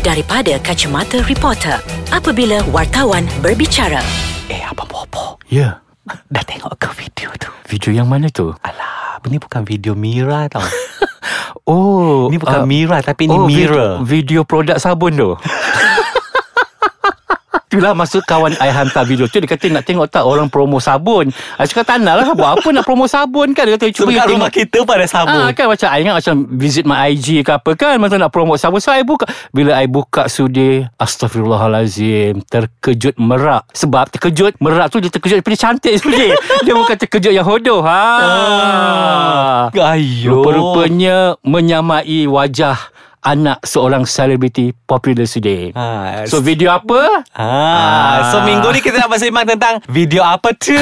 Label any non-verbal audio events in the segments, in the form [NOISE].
daripada kacamata reporter apabila wartawan berbicara. Eh, Abang Bobo. Ya [LAUGHS] Dah tengok ke video tu? Video yang mana tu? Alah, ni bukan video Mira tau. [LAUGHS] Oh Ni bukan ah, Mira tapi ni oh, Mirror. video, video produk sabun tu [LAUGHS] Itulah masa kawan I hantar video tu Dia kata nak tengok tak orang promo sabun I cakap tak nak lah Buat apa nak promo sabun kan Dia kata Cuba you rumah kita pada sabun. Ah, kan macam I ingat macam visit my IG ke apa kan Masa nak promote sabun So I buka Bila I buka sudi Astaghfirullahalazim Terkejut merak Sebab terkejut Merak tu dia terkejut Daripada cantik sudi [LAUGHS] Dia bukan terkejut yang hodoh ha. Ah. Ayo. Rupa-rupanya Menyamai wajah Anak seorang selebriti popular sudi Ha, So video apa? Ah, so Ah. minggu ni kita nak bersembang tentang video apa tu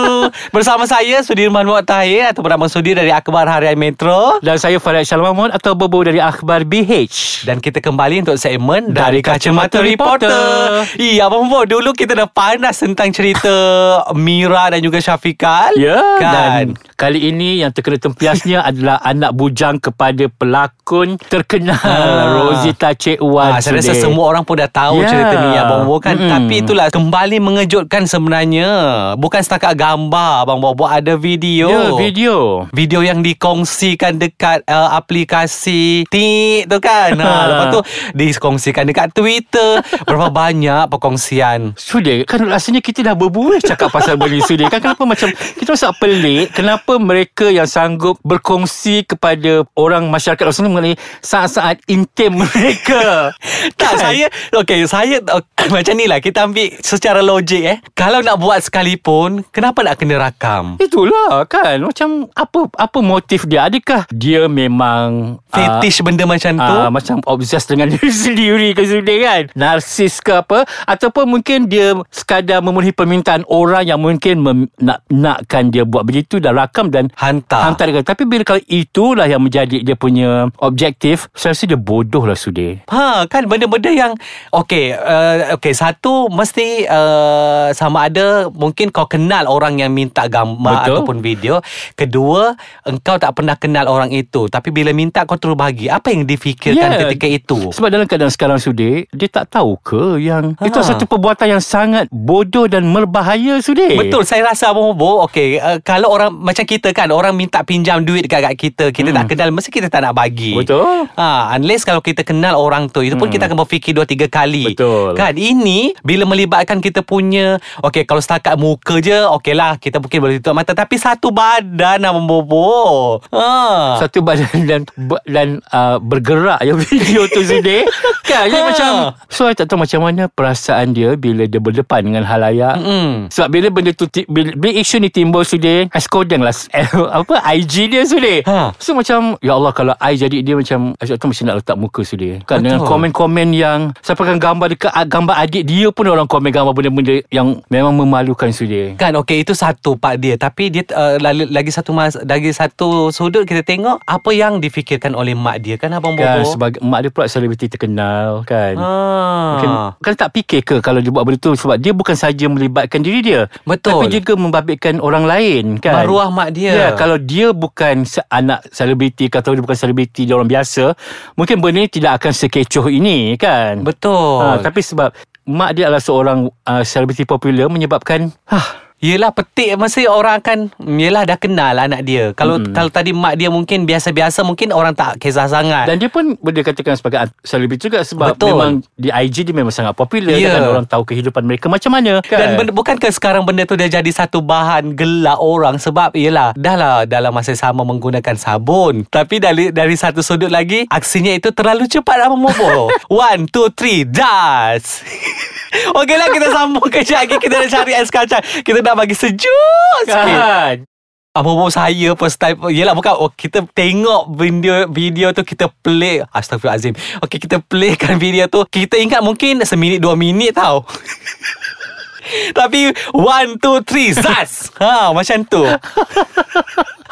[LAUGHS] Bersama saya Sudirman Muat Tahir Ataupun Abang Sudir dari Akhbar Harian Metro Dan saya Farid Shalmamun Atau Bobo dari Akhbar BH Dan kita kembali untuk segmen Dari Kacamata Reporter. Iya Abang Bo Dulu kita dah panas tentang cerita [LAUGHS] Mira dan juga Syafiqal Ya kan? Dan kali ini yang terkena tempiasnya [LAUGHS] adalah anak bujang kepada pelakon terkenal Rosita Cik Wan. Ah, saya rasa semua orang pun dah tahu Ya. cerita ni Abang Bobo kan Mm-mm. Tapi itulah kembali mengejutkan sebenarnya Bukan setakat gambar Abang Bobo ada video Ya, video. Video yang dikongsikan dekat uh, aplikasi Tik tu kan ha, [LAUGHS] Lepas tu dikongsikan dekat Twitter Berapa [LAUGHS] banyak perkongsian Sudir, kan rasanya kita dah berbuih cakap pasal benda Sudir. Kan kenapa macam, kita rasa pelik. Kenapa mereka yang sanggup berkongsi kepada orang masyarakat luar sana mengenai saat-saat intim mereka. [LAUGHS] Tak saya Okay saya okay, [COUGHS] Macam ni lah Kita ambil secara logik eh. Kalau nak buat sekalipun Kenapa nak kena rakam? Itulah kan? Macam apa apa motif dia? Adakah dia memang ah, Fetish benda macam tu? Ah, macam obses dengan [LAUGHS] diri sendiri ke sudah kan? Narsis ke apa? Ataupun mungkin dia Sekadar memenuhi permintaan orang Yang mungkin mem, nak Nakkan dia buat begitu Dan rakam dan Hantar Hantar dia Tapi bila kalau itulah Yang menjadi dia punya Objektif Saya rasa dia bodoh lah sudah Ha kan benda-benda yang okey uh, okey satu mesti uh, sama ada mungkin kau kenal orang yang minta gambar Betul. ataupun video. Kedua engkau tak pernah kenal orang itu tapi bila minta kau terus bagi. Apa yang difikirkan Ya. ketika itu? Sebab dalam keadaan sekarang sudah Dia tak tahu ke Yang Ha. Itu satu perbuatan yang sangat Bodoh dan berbahaya sudah Betul saya rasa Abang Bobo Okey uh, Kalau orang Macam kita kan Orang minta pinjam duit dekat kat kita Kita tak kenal Mesti kita tak nak bagi Hmm. Betul. ha, Unless kalau kita kenal orang tu Itu pun kita akan berfikir Dua tiga kali Betul. Kan ini Bila melibatkan kita punya Okey kalau setakat muka je Okey lah Kita mungkin boleh tutup mata Tapi satu badan Abang Bobo ha. satu badan dan dan uh, bergerak yang [LAUGHS] video tu sedih kan jadi Ha. macam so I tak tahu macam mana perasaan dia bila dia berdepan dengan halayak Mm-mm. sebab bila benda tu bila, bila isu ni timbul sudah I skodeng lah [LAUGHS] apa IG dia sudah Ha. so macam ya Allah kalau I jadi dia macam I tak tahu macam nak letak muka sudah kan Betul. dengan komen-komen yang sampaikan gambar dekat gambar adik dia pun orang komen gambar benda-benda yang memang memalukan sudah Kan okey itu satu part dia tapi dia uh, lagi, lagi satu mas lagi satu sudut kita tengok apa yang difikirkan oleh mak dia kan abang kan Bobo. sebagai mak dia pula selebriti terkenal kan Ah. Mungkin, kan tak fikir ke kalau dia buat benda tu sebab dia bukan saja melibatkan diri dia Betul. tapi juga membabitkan orang lain kan Maruah mak dia. ya kalau dia bukan anak selebriti atau dia bukan selebriti dia orang biasa mungkin benda ni tidak akan sekecoh ini kan Betul. ha, tapi sebab mak dia adalah seorang uh, selebriti popular menyebabkan ha, Yelah petik Mesti orang akan Yelah dah kenal anak dia Kalau hmm. kalau tadi mak dia mungkin Biasa-biasa Mungkin orang tak kisah sangat dan dia pun boleh katakan sebagai selebriti juga sebab Betul. memang di IG dia memang sangat popular Ya. kan orang tahu kehidupan mereka macam mana kan Dan benda, bukankah sekarang benda tu dah jadi satu bahan gelak orang sebab yelah dah lah dalam masa sama menggunakan sabun. Tapi dari dari satu sudut lagi aksinya itu terlalu cepat Abang Bobo. [LAUGHS] One, two, three, das. [LAUGHS] Okeylah kita sambung kejap lagi kita nak cari kacang. Kita nak bagi sejuk sikit. kan Apa-apa saya first time Yelah bukan. Oh, Kita tengok video video tu Kita play. Astaghfirullahaladzim Okay kita playkan video tu. Kita ingat mungkin Seminit dua minit tau. [LAUGHS] Tapi One, two, three Zaz [LAUGHS] ha, Macam tu.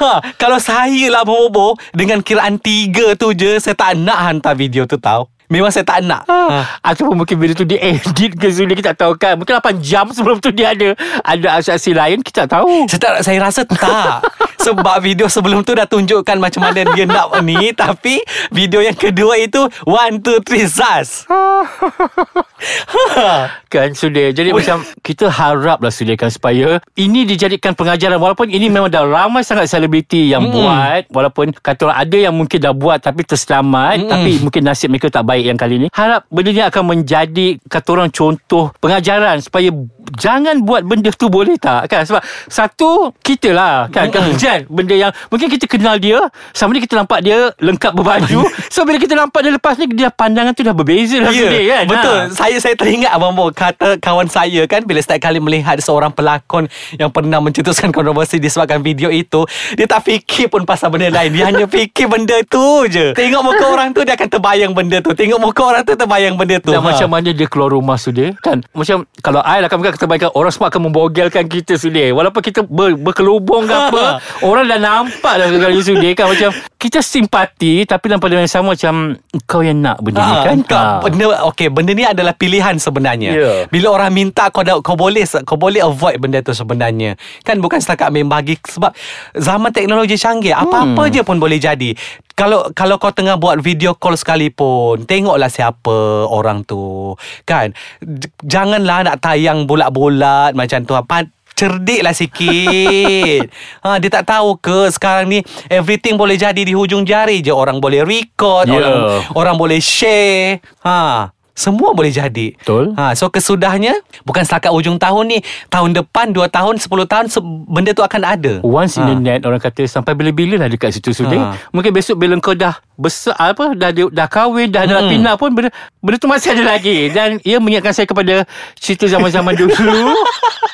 Ha, Kalau saya lah Bobo Dengan kiraan tiga tu je Saya tak nak hantar video tu tau Memang saya tak nak. Ha. Ataupun mungkin video tu dia edit ke Zuli Kita tak tahu kan. Mungkin 8 jam sebelum tu dia ada Ada aksi-aksi lain Kita tak tahu. Saya, tak, saya rasa tak. [LAUGHS] Sebab video sebelum tu dah tunjukkan macam mana dia nak ni Tapi video yang kedua itu One, two, three, zaz [LAUGHS] Kan sudah Jadi macam Kita harap lah kan Supaya Ini dijadikan pengajaran Walaupun ini memang dah ramai sangat selebriti Yang Mm-mm. buat. Walaupun kata orang ada yang mungkin dah buat Tapi terselamat. Mm-mm. Tapi mungkin nasib mereka tak baik yang kali ni Harap benda ni akan menjadi Kata orang contoh Pengajaran Supaya Jangan buat benda tu boleh tak? Kan? Sebab Satu Kita lah kan, kan, kan? Benda yang Mungkin kita kenal dia Sama ni kita nampak dia Lengkap berbaju. [LAUGHS] So bila kita nampak dia lepas ni Dia pandangan tu dah berbeza lah Ya, sudah kan? betul. Ha. Saya saya teringat abang Bo kata kawan saya kan bila setiap kali melihat seorang pelakon yang pernah mencetuskan kontroversi disebabkan video itu, dia tak fikir pun pasal benda lain. Dia hanya fikir benda tu je. Tengok muka orang tu dia akan terbayang benda tu. Tengok muka orang tu terbayang benda tu. Dan Ha. macam mana dia keluar rumah sudah Kan Macam Kalau I lah kan Kita bayangkan Orang semua akan membogelkan kita sudah Walaupun kita ber, berkelubung ke apa [LAUGHS] Orang dah nampak dah Sekali sudah kan Macam Kita simpati Tapi dalam pada yang sama Macam Kau yang nak benda ni Ha, kan kau, benda okey benda ni adalah pilihan sebenarnya. Ya. Bila orang minta kau dah, kau boleh kau boleh avoid benda tu sebenarnya. Kan bukan setakat main bagi sebab zaman teknologi canggih apa-apa Hmm. je pun boleh jadi. Kalau kalau kau tengah buat video call sekalipun, tengoklah siapa orang tu. Kan? Janganlah nak tayang bulat-bulat macam tu. Apa Cerdiklah sikit [LAUGHS] ha, Dia tak tahu ke Sekarang ni Everything boleh jadi Di hujung jari je Orang boleh record Ya. Orang Orang boleh share ha, Semua boleh jadi Betul. ha, So kesudahnya Bukan setakat ujung tahun ni Tahun depan 2 tahun 10 tahun se- Benda tu akan ada Once in Ha. the net Orang kata Sampai bila-bila lah dekat situ sudah Ha. Mungkin besok bila kau dah Besar apa Dah dah kahwin Dah ada Hmm. pindah pun benda, benda tu masih ada lagi Dan ia mengingatkan saya kepada Cerita zaman-zaman dulu [LAUGHS]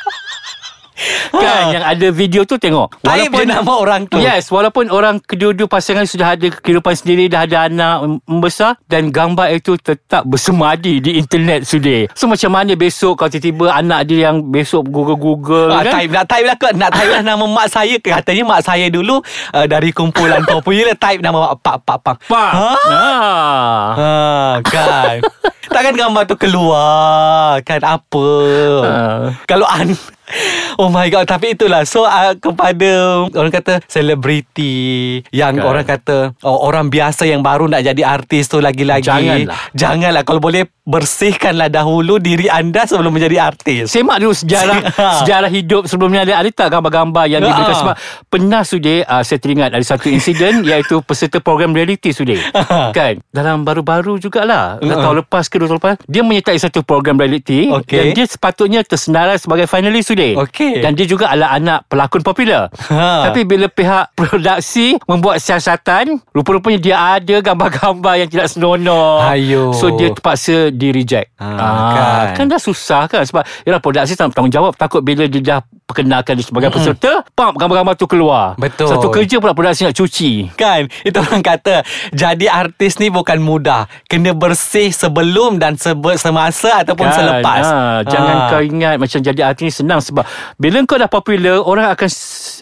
Kan yang ada video tu tengok. Taib je nama orang tu. Yes Walaupun orang kedua-dua pasangan Sudah ada kehidupan sendiri Dah ada anak em- membesar Dan gambar itu tetap bersemadi Di internet sudah So macam mana besok Kalau tiba-tiba anak dia yang Besok google-google Ah, kan? type nak type lah kot. Nak type lah nama mak saya Katanya mak saya dulu uh, Dari kumpulan popular Type nama mak Pak Pak Pak. Pak. Ha? ah. Ha, kan. [LAUGHS] Takkan gambar tu keluar Kan apa? Ha. Kalau an Oh my god Tapi itulah So uh, kepada Orang kata Selebriti Yang Kan. orang kata oh, Orang biasa yang baru Nak jadi artis tu Lagi-lagi Janganlah. Janganlah Kalau boleh Bersihkanlah dahulu Diri anda Sebelum menjadi artis Semak dulu sejarah [LAUGHS] Ha. sejarah hidup sebelumnya ada tak gambar-gambar yang Ha. diberikan sebab pernah sudah uh, saya teringat ada satu insiden [LAUGHS] iaitu peserta program reality sudah kan dalam baru-baru jugalah uh Ha. tahun lepas ke dua tahun lepas dia menyertai satu program reality Okey. dan dia sepatutnya tersenarai sebagai finalis sudah Okey. dan dia juga adalah anak pelakon popular Ha. tapi bila pihak produksi membuat siasatan rupa-rupanya dia ada gambar-gambar yang tidak senonoh Ayo. so dia terpaksa di reject Ha, Ah, kan. kan dah susah kan sebab yalah produksi tak tanggungjawab takut bila dia dah perkenalkan dia sebagai peserta pam gambar-gambar tu keluar Betul. satu kerja pula produksi nak cuci Kan Itu orang kata Jadi artis ni bukan mudah Kena bersih sebelum Dan sebe- semasa Ataupun Kan? selepas ha, Jangan Ah. kau ingat Macam jadi artis ni senang Sebab Bila kau dah popular Orang akan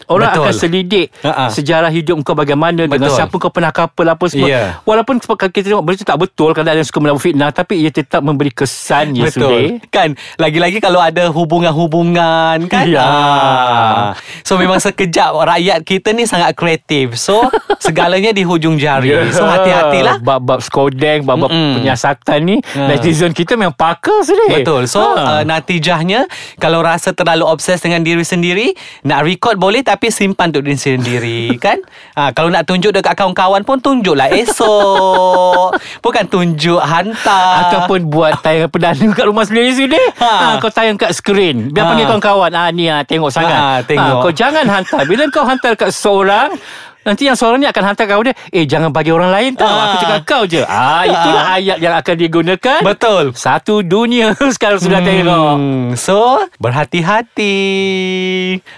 Orang Betul. akan selidik Ha-ha. Sejarah hidup kau bagaimana Dengan Betul. siapa kau pernah couple Apa semua Ya. Walaupun kita tengok Benda tu tak betul Kadang ada yang suka menambah fitnah Tapi ia tetap memberi kesan ya Betul sudah Kan Lagi-lagi kalau ada hubungan-hubungan Kan Ya. Ah. So memang sekejap Rakyat kita ni sangat kreatif So Segalanya di hujung jari So hati-hatilah Bab-bab skodeng Bab-bab Mm-mm. penyiasatan ni Ha. Netizen kita memang pakar sudah Betul So Ha. uh, natijahnya Kalau rasa terlalu obses dengan diri sendiri Nak record boleh Tapi simpan untuk diri sendiri [LAUGHS] Kan ha, Kalau nak tunjuk dekat kawan-kawan pun Tunjuklah esok Bukan tunjuk hantar Ataupun buat tayangan perdana kat rumah sendiri sudah. Ha. Ha. kau tayang kat skrin. Biar Ha. panggil kawan-kawan. Ah ni ah tengok sangat. Ha, tengok. kau jangan hantar. Bila kau hantar kat seorang Nanti yang seorang ni akan hantar kau dia Eh jangan bagi orang lain tau Ha. Aku cakap kau je ah, Itulah ayat yang akan digunakan Betul Satu dunia [LAUGHS] sekarang sudah tengok Hmm, so berhati-hati.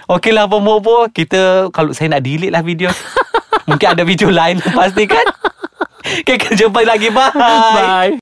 Okeylah Bobo, kita kalau saya nak delete lah video. [LAUGHS] Mungkin ada video lain lepas ni kan. Okay, kita jumpa lagi. Bye. Bye